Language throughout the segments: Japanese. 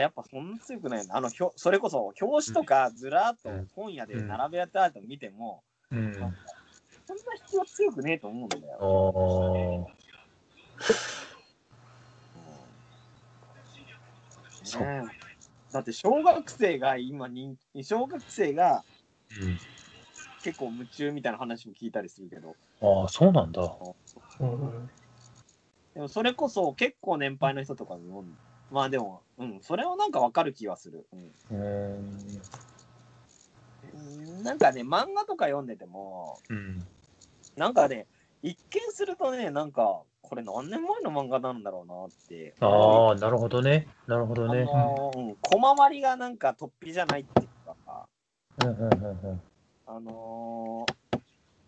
やっぱそんな強くないのあのひょそれこそ表紙とかずらっと本屋で並べてあると見ても、うん。そんな必要強くねえと思うんだよ。だって小学生が今人気小学生がうん。結構夢中みたいな話も聞いたりするけど。ああ、そうなんだ。うん。でもそれこそ結構年配の人とかも読んまあでもうんそれはなんかわかる気はする、うーん。うん、なんかね漫画とか読んでてもうん。なんかね一見するとねなんかこれ何年前の漫画なんだろうなってああ、なるほどね。なるほどあね。のーうん、小回りがなんか突飛じゃないっていうかうんうんうんうん。あのー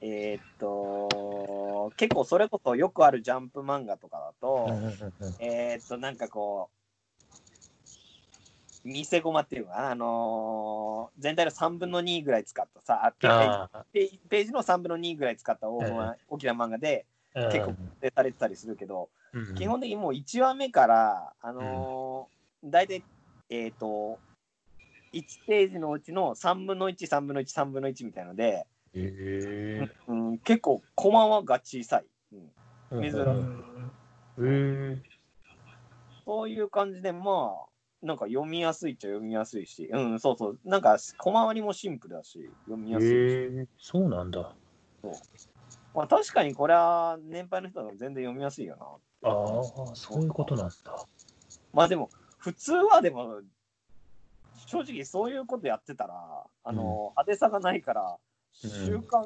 えーっと結構それこそよくあるジャンプ漫画とかだと、えーっとなんかこう見せ駒っていうかな。あのー全体の3分の2ぐらい使ったさあペーページの3分の2ぐらい使った大,、うん。大きな漫画でうん結構出されてたりするけど、うん。基本的にもう1話目から、あのー大体、えっ、と、1ページのうちの3分の1、3分の1、3分の1みたいので、へうん、結構、コマはが小さい、うん。え。珍しい。へえ。そういう感じで、まあ、なんか読みやすいっちゃ読みやすいし、うん、そうそう、なんか小回りもシンプルだし、読みやすいし。そうなんだ。まあ確かにこれは年配の人でも全然読みやすいよな。ああ、そういうことなんだ。まあでも、普通はでも、正直そういうことやってたら、あの、派手さがないから、うん週刊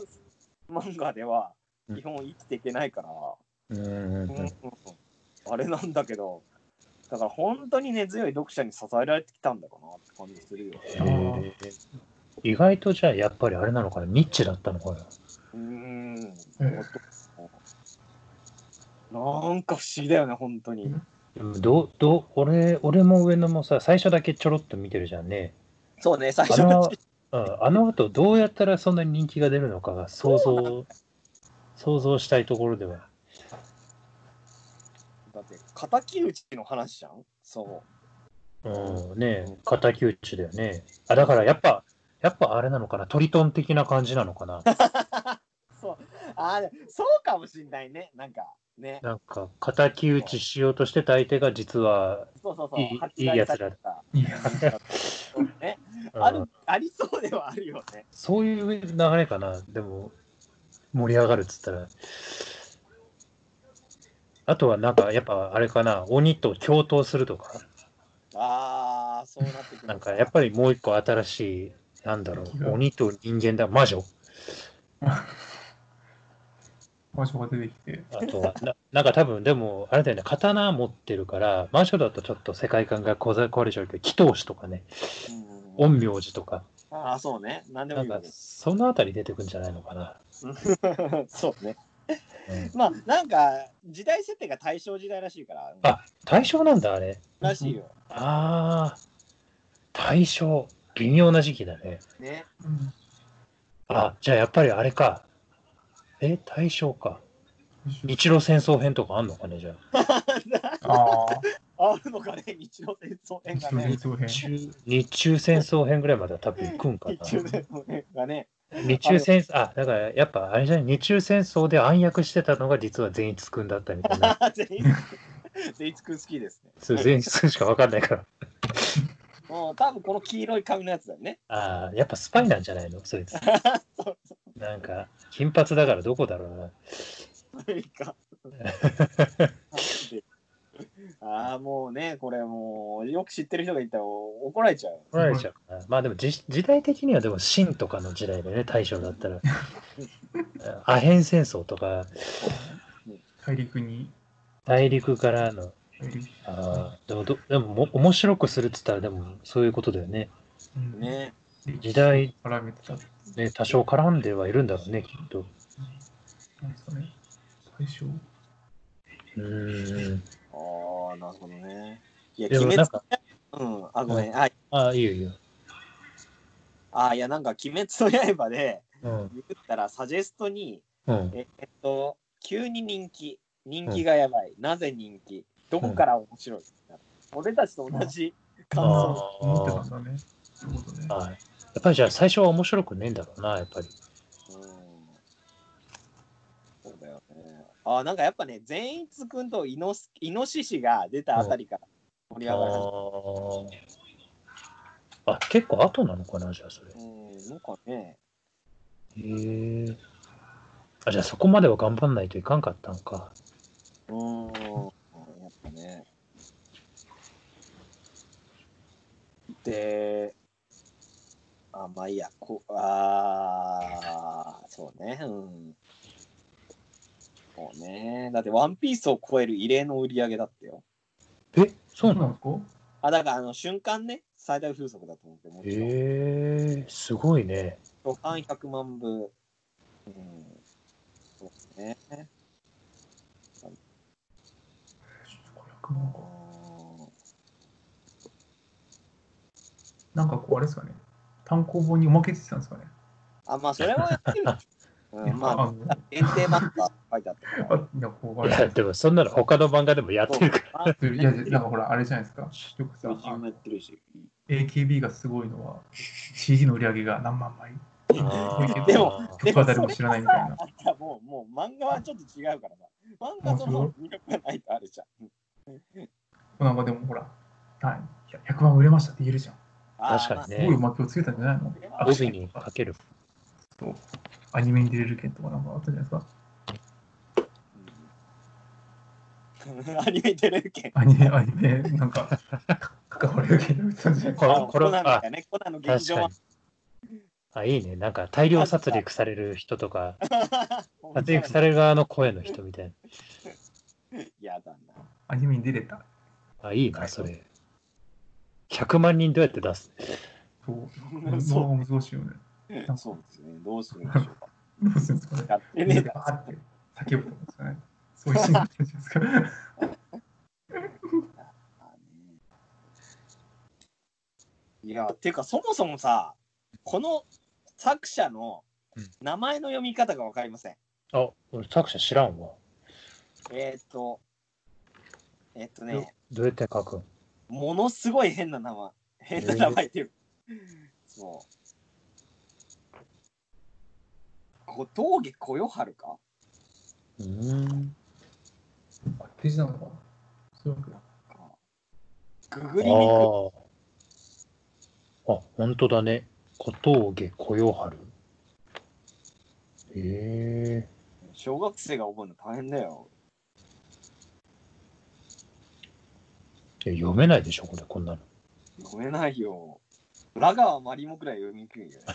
漫画ではうん基本生きていけないから、うんうんうんうん。うんあれなんだけど、だから本当に根強い読者に支えられてきたんだかなって感じするよ。へえ意外とじゃあやっぱりあれなのかな、ニッチだったのかな。うーん。うんなんか不思議だよね、本当に。どう、どう、俺、俺も上野もさ、最初だけちょろっと見てるじゃんね。そうね、最あの初の、うん、あの後どうやったらそんなに人気が出るのかが想像、想像したいところでは。敵討ちの話じゃん？そう。うん、ねえ、敵討ちだよね。あ、だからやっぱ、やっぱあれなのかな、トリトン的な感じなのかな？そう。あーそうかもしんないね。なんか、ね。なんか、敵討ちしようとしてた相手が実は、そうそうそう。いいやつら売されたいやね、うんあるありそうではあるよね。そういう流れかな。でも、盛り上がるっつったら。あとはなんか、やっぱあれかな、鬼と共闘するとか、ああ、そうなってくる。なんかやっぱりもう一個新しい、なんだろう、鬼と人間だ、魔女。場所が出てきて。あとはな、なんか多分、でも、あれだよね、刀持ってるから、魔女だとちょっと世界観がこざ壊れちゃうけど、祈祷師とかね、うん陰陽師とか、ああ、そうね。なんでなんかもいいよね。そのあたり出てくんじゃないのかな。そうね。うんまあ、なんか、時代設定が大正時代らしいから。あ対象なんだ、あれ。らしいよ。ああ、大正、微妙な時期だね。ね。あ、じゃあやっぱりあれか。え、大正か。日露戦争編とかあんのかね、じゃあ。ああ、あるのかね、日露戦争編が日ね。日中戦争編ぐらいまでは多分行くんかな。日中戦争編がね。日中戦争、あ、だからやっぱあれじゃない、日中戦争で暗躍してたのが実は善逸くんだったみたいな。全員、全員くん好きですね。そう善逸くんしかわかんないから。もう多分この黄色い髪のやつだよね。ああ、やっぱスパイなんじゃないの？そいつ。そうなんか、金髪だからどこだろうな。そういうか。ああ、もうね、これもう、よく知ってる人がいたら怒られちゃう。怒られちゃう。まあでもじ時代的にはでも秦とかの時代でね、大正だったら。アヘン戦争とか、大陸に。大陸からの、あーでもどでもも面白くするっつったらでもそういうことだよね。うんね。時代。ね、多少絡んではいるんだろうね、きっと。なんですかね。最初。うーん。ああ、なるほどね。いや、でも鬼んか、うん、あ、ごめん。あ、ああ、いいよいいよ。あいや、なんか、鬼滅の刃で、うん。言ったら、サジェストに、うん。ええっと、急に人気、人気がやばい、なぜ人気、どこから面白い、俺たちと同じ感あ想。思ってたんだね。そういうことね。はい。やっぱりじゃあ最初は面白くねえんだろうな、やっぱり。あなんかやっぱね、善逸くんとイノスイノシシが出たあたりから盛りあ上がり始ーあ、結構後なのかな、じゃあそれ。めうん、なんかね、へえ。あ、じゃあそこまでは頑張んないといかんかったんか。うん、やっぱね。で、あ、まあいいや、こあーそうね、うん。そうね。だって、ワンピースを超える異例の売り上げだったよ。え、そそううなんですか？あ、だから、あの、瞬間ね、最大風速だと思って、もちろん。へえ、すごいね。初版100万部。うん。そうですね。500万かなんかこう、あれですかね。単行本におまけついてたんですかね。あ、まあ、それはやってる。うん、まあ、の限定版とか書いてあったいや、でもそんなの他の漫画でもやってるから。いや、なんかほら、あれじゃないですか。よくさ、うちもやってるし。AKB がすごいのは、CD の売り上げが何万枚。でもそこは誰も知らないみたいな。もう、もう漫画はちょっと違うからさ。漫画との魅力がないとあるじゃん。なんかでもほら、はい、100万売れましたって言えるじゃん。確かにねすごいおまけをつけたんじゃないの？あ帯にかける。そうアニメに出れる件とかなんかあったじゃないですか。う んアニメ出れるけん。アニメ、アニメ、なんか、関われる件とか言ってたんじコナンみたいね。コナンの劇場は確かに。あ、いいね。なんか大量殺戮される人とか、殺戮される側の声の人みたいやだな。アニメに出れた。な。あ、いいな、それ。100万人どうやって出すそう。そ動画難しいよね。うそうですね。どうするんでしょうか。どうするんですかね。やってねえだって叫ぶとかですかね。そういうシーですか。いや、ていうか、そもそもさ、この作者のうん名前の読み方がわかりません？あ、俺作者知らんわ。えっ、と、えっ、とどね、どうやって書くん？ものすごい変な名前。変な名前っていう。そう。小峠小夜春か？うーん。あページなのか？なそういうわけだ。ググりにくい。あ本当だね。小峠小夜春。へえ小学生が覚えるの大変だよ。読めないでしょ、これ、こんなの。読めないよ。裏川マリモくらい読みにくいよ。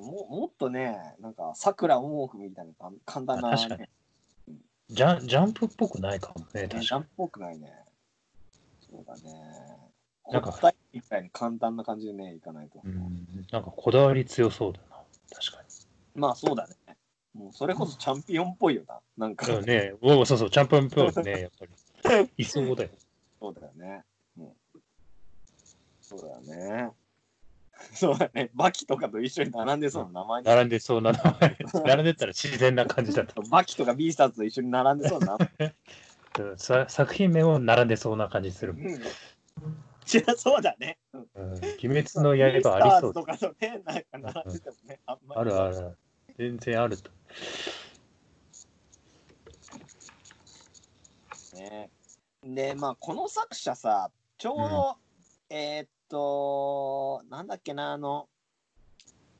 ももっとね、なんか、さくらもくみたいな簡単な、確かにね、ジャンジャンプっぽくないかもね、確かジャンプっぽくないね。そうだね。なんか答えみたいに簡単な感じでね、いかないと。に。うん。なんかこだわり強そうだな。確かまあそうだね。もうそれこそチャンピオンっぽいよな。なんか、に。うんね、そうそう、チャンピオンっぽいね、やっぱり。いそうだよ。そうだよね。うん、そうだよね。そうだね。バキとかと一緒に並んでそうな名前に。並んでそうな名前。並んでったら自然な感じだった。バキとかビースターズと一緒に並んでそうな名前。うんさ作品名も並んでそうな感じする。うん。いや、そうだね。うんうん、鬼滅の刃ありビースターそうズとかとね、なんか並んでてもね、あんまり。あるある。全然あると。ね。で、まあ、この作者さ、ちょうど、えーっと、なんだっけな、あの、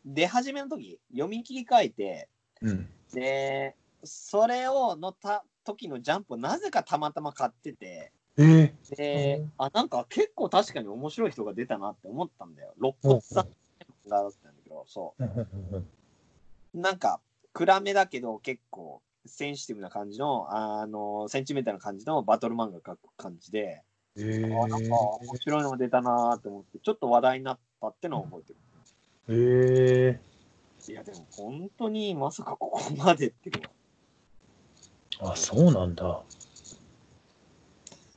出始めの時、読み切り替えて、うん。で、それをのた時のジャンプをなぜかたまたま買ってて、えで、うんあ、なんか結構確かに面白い人が出たなって思ったんだよ。肋骨さんったんだけど、そう。なんか、暗めだけど結構センシティブな感じの、あの、センチメンタルな感じのバトル漫画描く感じで、えあなんか面白いのが出たなーって思って、ちょっと話題になったってのを覚えてる。えいや、でも本当にまさかここまでって。あ、そうなんだ。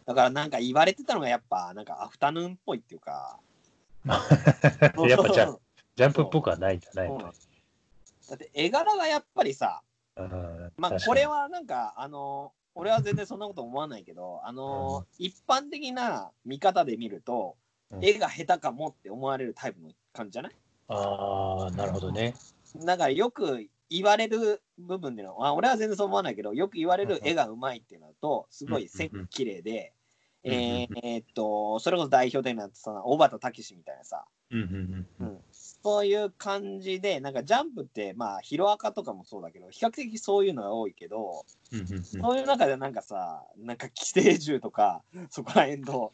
だからなんか言われてたのがやっぱなんかアフタヌーンっぽいっていうか。やっぱじゃそうジャンプっぽくはないんだな、やっぱり。だって絵柄がやっぱりさ、うんまあこれはなんかあの、俺は全然そんなこと思わないけど、あのー一般的な見方で見ると、うん。絵が下手かもって思われるタイプの感じじゃない？ああ、なるほどね。だからよく言われる部分での、あ俺は全然そう思わないけど、よく言われる絵がうまいっていうのと、すごい線が綺麗で、うんうんうん。えーっと、それこそ代表的なさ、小畑武史みたいなさ、うんうんうん。うん。そういう感じで、なんかジャンプって、まあ、ヒロアカとかもそうだけど、比較的そういうのが多いけど、そういう中でなんかさ、なんか寄生獣とか、そこら辺と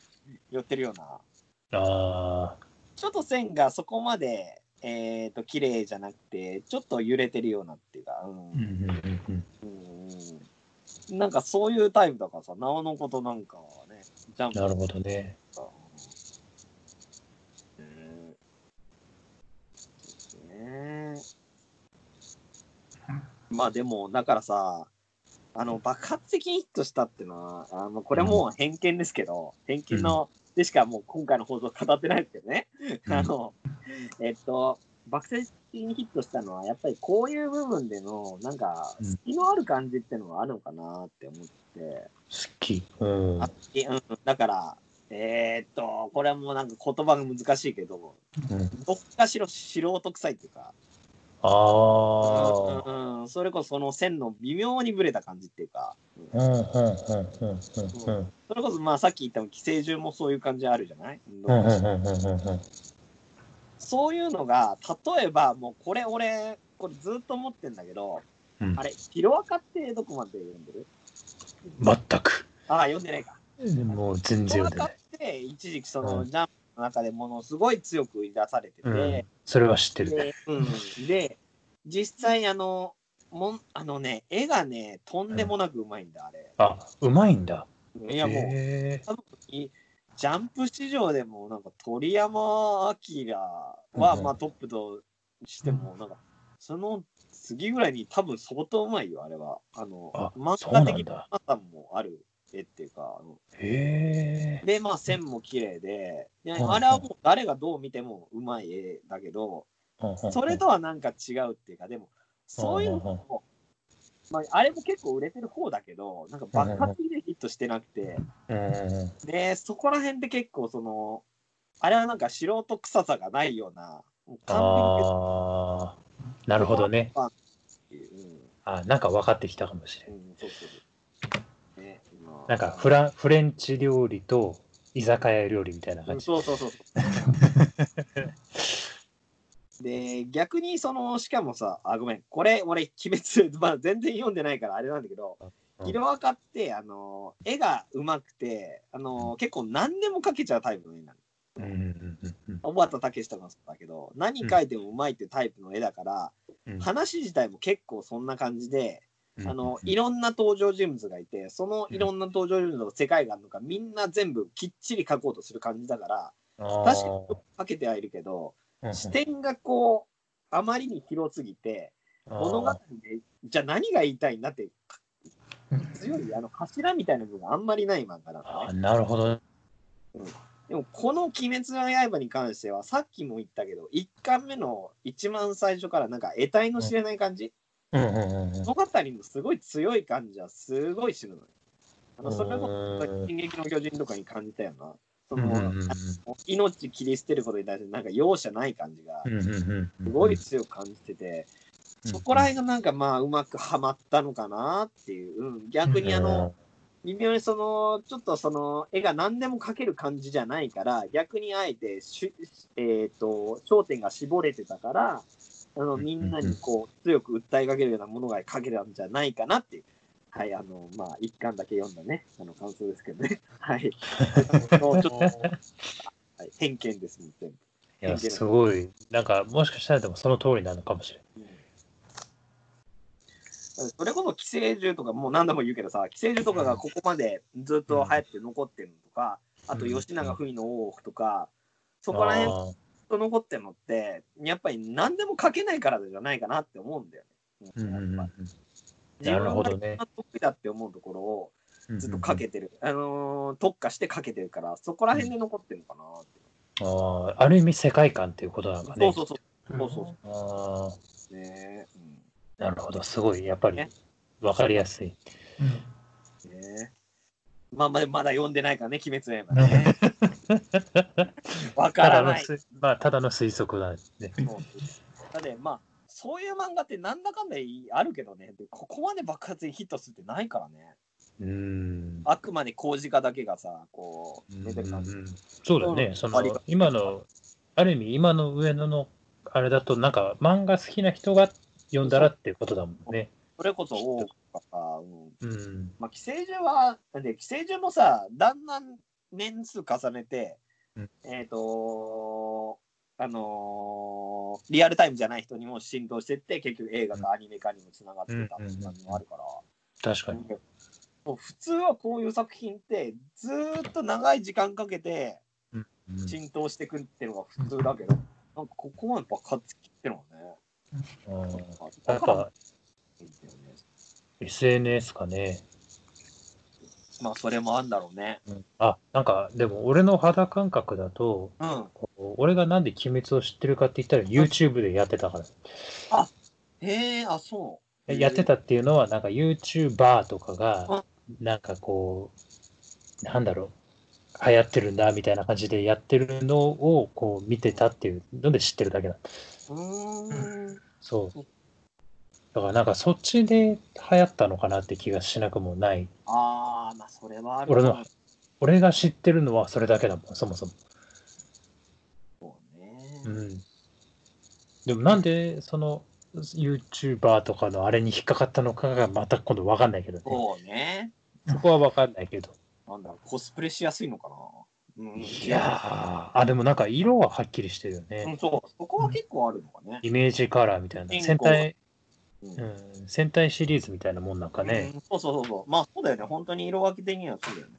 寄ってるような、あちょっと線がそこまで、えっ、と、綺麗じゃなくて、ちょっと揺れてるようなっていうか、うん。あ、うんうんうんうん。うん。なんかそういうタイプだからさ、なおのことなんかはね、ジャンプ。なるほどね。うんそうですね。まあでも、だからさ、あの、爆発的にヒットしたっていうのは、あのこれもう偏見ですけど、偏見の、でしかもう今回の放送語ってないですけどね。うんあの、えっと、爆発的にヒットしたのは、やっぱりこういう部分での、なんか、うん隙のある感じっていうのがあるのかなって思って。好き。うん。あいうん、だから、えーっと、これはもうなんか言葉が難しいけど、うん、どっかしろ素人臭いっていうか、ああ。うんうん、それこそその線の微妙にぶれた感じっていうか、うんうんうんうんうん。それこそまあさっき言った寄生獣もそういう感じあるじゃない、うんうんうんうんうんそういうのが、例えばもうこれ俺、これずっと思ってんだけど、うんあれ、ヒロアカってどこまで読んでる？全く。ああ、読んでないか。もう全然読んでない。って一時期その、うんジャンプの中でものすごい強く出されてて、うん。それは知ってる。で,、うん、で実際あのもんあのね絵がねとんでもなくうまいんだ、あれ。あ、うまいんだ。いやもうへ多分いジャンプ史上でもなんか鳥山明は、うんまあトップとしてもなんかその次ぐらいに多分相当うまいよあれは。あのあ漫そうなんだ。画的なさもある絵っていうかあのえ。へえ。で、まあ、線も綺麗で、でうんあれはもう誰がどう見てもうまい絵だけど、それとはなんか違うっていうか、でも、そういうのも、まあ、あれも結構売れてる方だけど、なんか爆発的でヒットしてなくて、で、そこら辺で結構その、あれはなんか素人臭さがないような、もう完ああ、なるほどね。あなんか分かってきたかもしれうん、ん。うん、そうそう。なんかフラフレンチ料理と居酒屋料理みたいなうん感じ。そうそうそう。で、逆にその、しかもさ、あ、ごめん、これ、俺、鬼滅、まあ、全然読んでないからあれなんだけど、うんヒロアカって、あの、絵が上手くて、あの、結構何でも描けちゃうタイプの絵なの。うんうんうんうん小畑武史とかもそうだけど、何描いても上手いっていうタイプの絵だから、うん話自体も結構そんな感じで、うんあの、いろんな登場人物がいて、そのいろんな登場人物の世界観とか、みんな全部きっちり描こうとする感じだから、確かに描けてはいるけど、うんうん。視点がこう、あまりに広すぎて、物語で、じゃあ何が言いたいんだって、強いあの柱みたいな部分があんまりない漫画だね。あーなるほど。でも、この鬼滅の刃に関しては、さっきも言ったけど、1巻目の一番最初からなんか得体の知れない感じ、うんうんうんうん物語のすごい強い感じはすごい知るのよ。あのそれこうそ、ん進撃の巨人とかに感じたよな。そうんの、うんうん。命切り捨てることに対してなんか容赦ない感じがすごい強く感じてて、そこら辺がなんかまあうまくはまったのかなっていう、うん、逆にあの、微妙にそのちょっとその絵が何でも描ける感じじゃないから逆にあえてし、えー、と焦点が絞れてたからあのみんなにこう強く訴えかけるようなものが描けたんじゃないかなっていう。はい、あの、まあ、一巻だけ読んだね、あの、感想ですけどね。はい。ちょっと、はい、偏見です、もう全部。いや、すごい。なんか、もしかしたらでもその通りなのかもしれん。それこそ寄生獣とかもう何度も言うけどさ寄生獣とかがここまでずっと流行って残ってるのとか、あと吉永文の大奥とか、そこら辺あーと残ってるのってやっぱり何でも書けないからじゃないかなって思うんだよね。うんうんうんやっぱなるほどね。自分が得意だって思うところをうんずっとかけてる、あのー特化してかけてるからそこら辺で残ってるのかなって。あーある意味世界観っていうことなんかね。そうそうそう。そうそうあそう。ね、うなるほど、すごい。やっぱりね。分かりやすい。うん。ねまあまあ、まだ読んでないからね、鬼滅の刃ね。わからない。まあ、ただの推測だね。そうだってまあ、そういう漫画ってなんだかんだあるけどね、でここまで爆発にヒットするってないからね。うーん。あくまで工事家だけがさ、こう、出てる感じ。うんそうだね、うんその今の、ある意味、今の上野のあれだと、なんか漫画好きな人が読んだらっていうことだもんね。それこそ多くかさ、うん。うん。まあ、寄生獣は、で寄生獣もさ、だんだん年数重ねて、うん。えっ、とあのーリアルタイムじゃない人にも浸透してって、結局映画かアニメ化にもつながってたって感じもあるから、確かに。もう普通はこういう作品って、ずーっと長い時間かけてうん浸透してくっていうのが普通だけど、なんかここまで爆発きってるもんね。うんだやっからぱ SNS かね。まあ、それもあんだろうね。うんあ、なんか、でも俺の肌感覚だと、うん。俺がなんで鬼滅を知ってるかって言ったら YouTube でやってたから。へえ、あ、そう。やってたっていうのは、なんか YouTuber とかが、なんかこう、なんだろう、流行ってるんだみたいな感じでやってるのをこう見てたっていうので知ってるだけだ。うーん。そう。だからなんかそっちで流行ったのかなって気がしなくもない。ああ、まあ、それはある俺の俺が知ってるのはそれだけだもん、そもそも。そうね。うん。でもなんでその YouTuber とかのあれに引っかかったのかがまた今度わかんないけどね。そうね。そこはわかんないけど。なんだろう、コスプレしやすいのかな？うん。いやー、あ、でもなんか色ははっきりしてるよね。うん、そう。そこは結構あるのかね。イメージカラーみたいな。戦隊、うんうん、戦隊シリーズみたいなもんなんかね。うんそうそうそうそう。まあ、そうだよね。本当に色分け的にはそうだよね。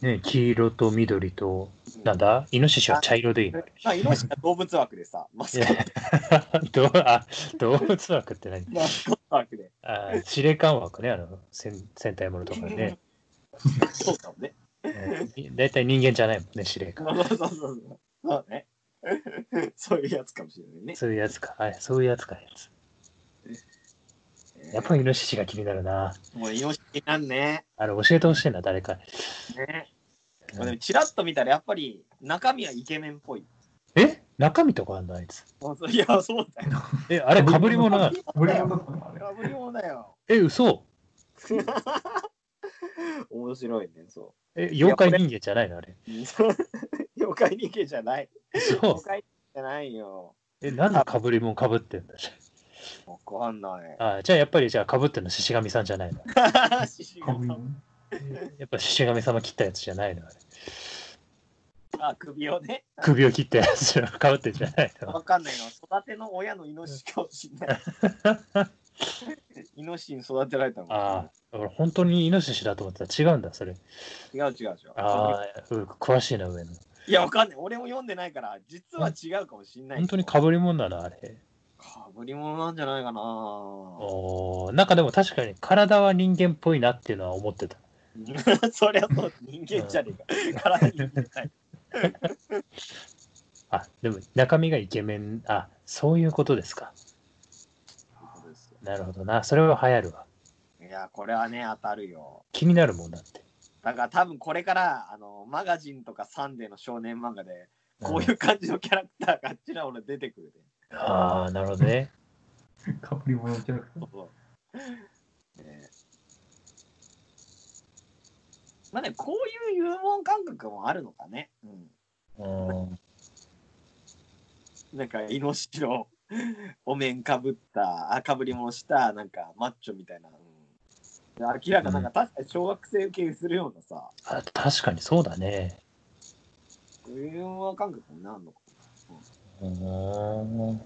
ね、黄色と緑と、なんだ？イノシシは茶色でいいの？まあ、色しか動物枠でさ、マスコット あ動物枠って何？マスコット枠で。あ司令官枠ね、あの戦戦隊ものとかね。そうかもね。うん大体人間じゃないもんね、司令官。そうそうそうそう。そうね。そういうやつかもしれないね。そういうやつか。はい、そういうやつか、やつ。やっぱりイノシシが気になるな。もうイノシシなんね。あれ、教えてほしいな、誰か。ね。まあでも、チラッと見たらやっぱり中身はイケメンっぽい。え？中身とかあんのあいつ。いや、そうだよ。え、あれ、かぶり物なの？ブレモンだったのあれ。かぶり物だよ。え、嘘？面白いね、そえ、妖怪人間じゃないのあれ？う。妖怪人間じゃない。そう妖。怪じゃないよ。え、なんでかぶり物かぶってんだ？わかんない。あじゃあやっぱりじゃあかぶってんの獅子神さんじゃないの？獅子神物やっぱ獅子神様切ったやつじゃないの？あれあ、首をね。首を切ったやつじゃかぶってんじゃないの？わかんないの。育ての親のイノシシかもしんない。イノシシに育てられたのああ、本当にイノシシだと思ったら違うんだ、それ。違う違う違う。ああ、うん詳しいな、上野。いや、わかんない。俺も読んでないから、実は違うかもしんない。本当にかぶり物なの、あれ。かぶり物なんじゃないかな。おーなんかでも確かに体は人間っぽいなっていうのは思ってた。そりゃそう、人間じゃねえか。体に人間ない。あ、でも中身がイケメン、あ、そういうことですか。なるほどな。それは流行るわ。いや、これはね、当たるよ。気になるもんだって。だから多分これから、あの、マガジンとかサンデーの少年漫画で、こういう感じのキャラクターがちらほら出てくるで。ああ、なるほどね。かぶり物キャラクター。そうねまあね、こういう幽門感覚もあるのかね。うん。うんなんか、イノシシのお面かぶった、あかぶり物した、なんか、マッチョみたいな。うん、明らかなんか、確かに小学生受けするようなさ、あ確かにそうだね。幽門感覚になるのか。うーん。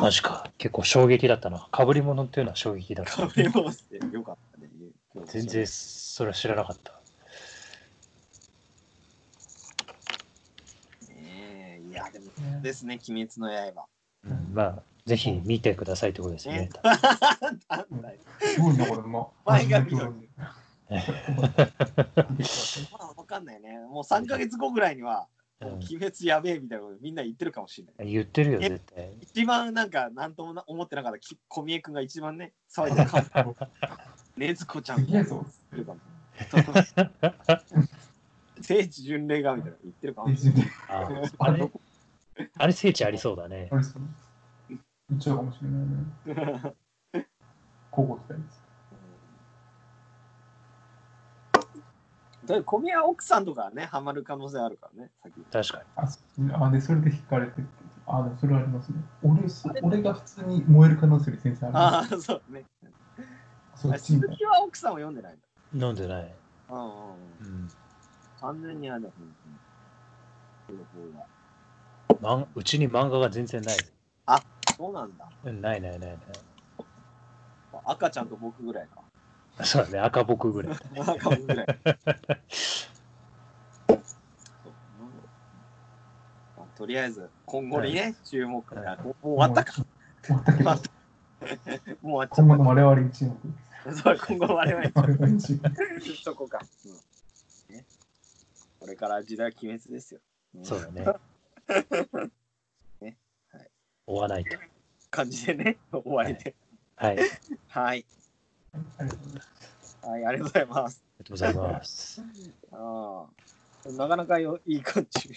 マジか。結構衝撃だったな。かぶり物っていうのは衝撃だった。かぶり物してよかったね。全然それは知らなかった。ねえいや、でも、ですね、鬼滅の刃。うんまあ、ぜひ見てくださいってことですね。すごいな、これ。ま前が見ろあ、まあ、わかんないね。もう3ヶ月後ぐらいには、うん鬼滅やべえみたいなことみんな言ってるかもしれない。言ってるよ、絶対。一番なんか、なんともな思ってなかった き小宮君が一番ね、騒いでるかねずこちゃんすげえぞ。ってるかも。聖地巡礼がみたいな言ってるかも。ああれ？あれ聖地ありそうだね。あれ？そう。言っちゃうかもしれないね。交互期待です。だ小宮奥さんとかはね、ハマる可能性あるからね。確かに。あ、そうあで、それで引かれて。あ、でもそれはありますね。俺、そ俺が普通に燃える可能性より先生ある。ああ、そうね。あそっちみたい鈴木は奥さんを読んでないんだ。飲んでない。うんうんうん。うん完全にあれだ、本うちに漫画が全然ない。そうなんだ。うんないないないない。赤ちゃんと僕ぐらいか。そうだね、赤僕ぐらい。赤僕ぐらい。とりあえず、今後にね、注目が。もう終わったか。終わったけど、もう終わっちゃ今後の我々に注目。った。そう、今後我々我々に注目。そこか。うんね、これから時代は鬼滅ですよ。んそうだね。ねはい追わないと。感じでね、終わりで。はい。はい。はい、ありがとうございます。がとうございます。ああなかなかよいい感じ。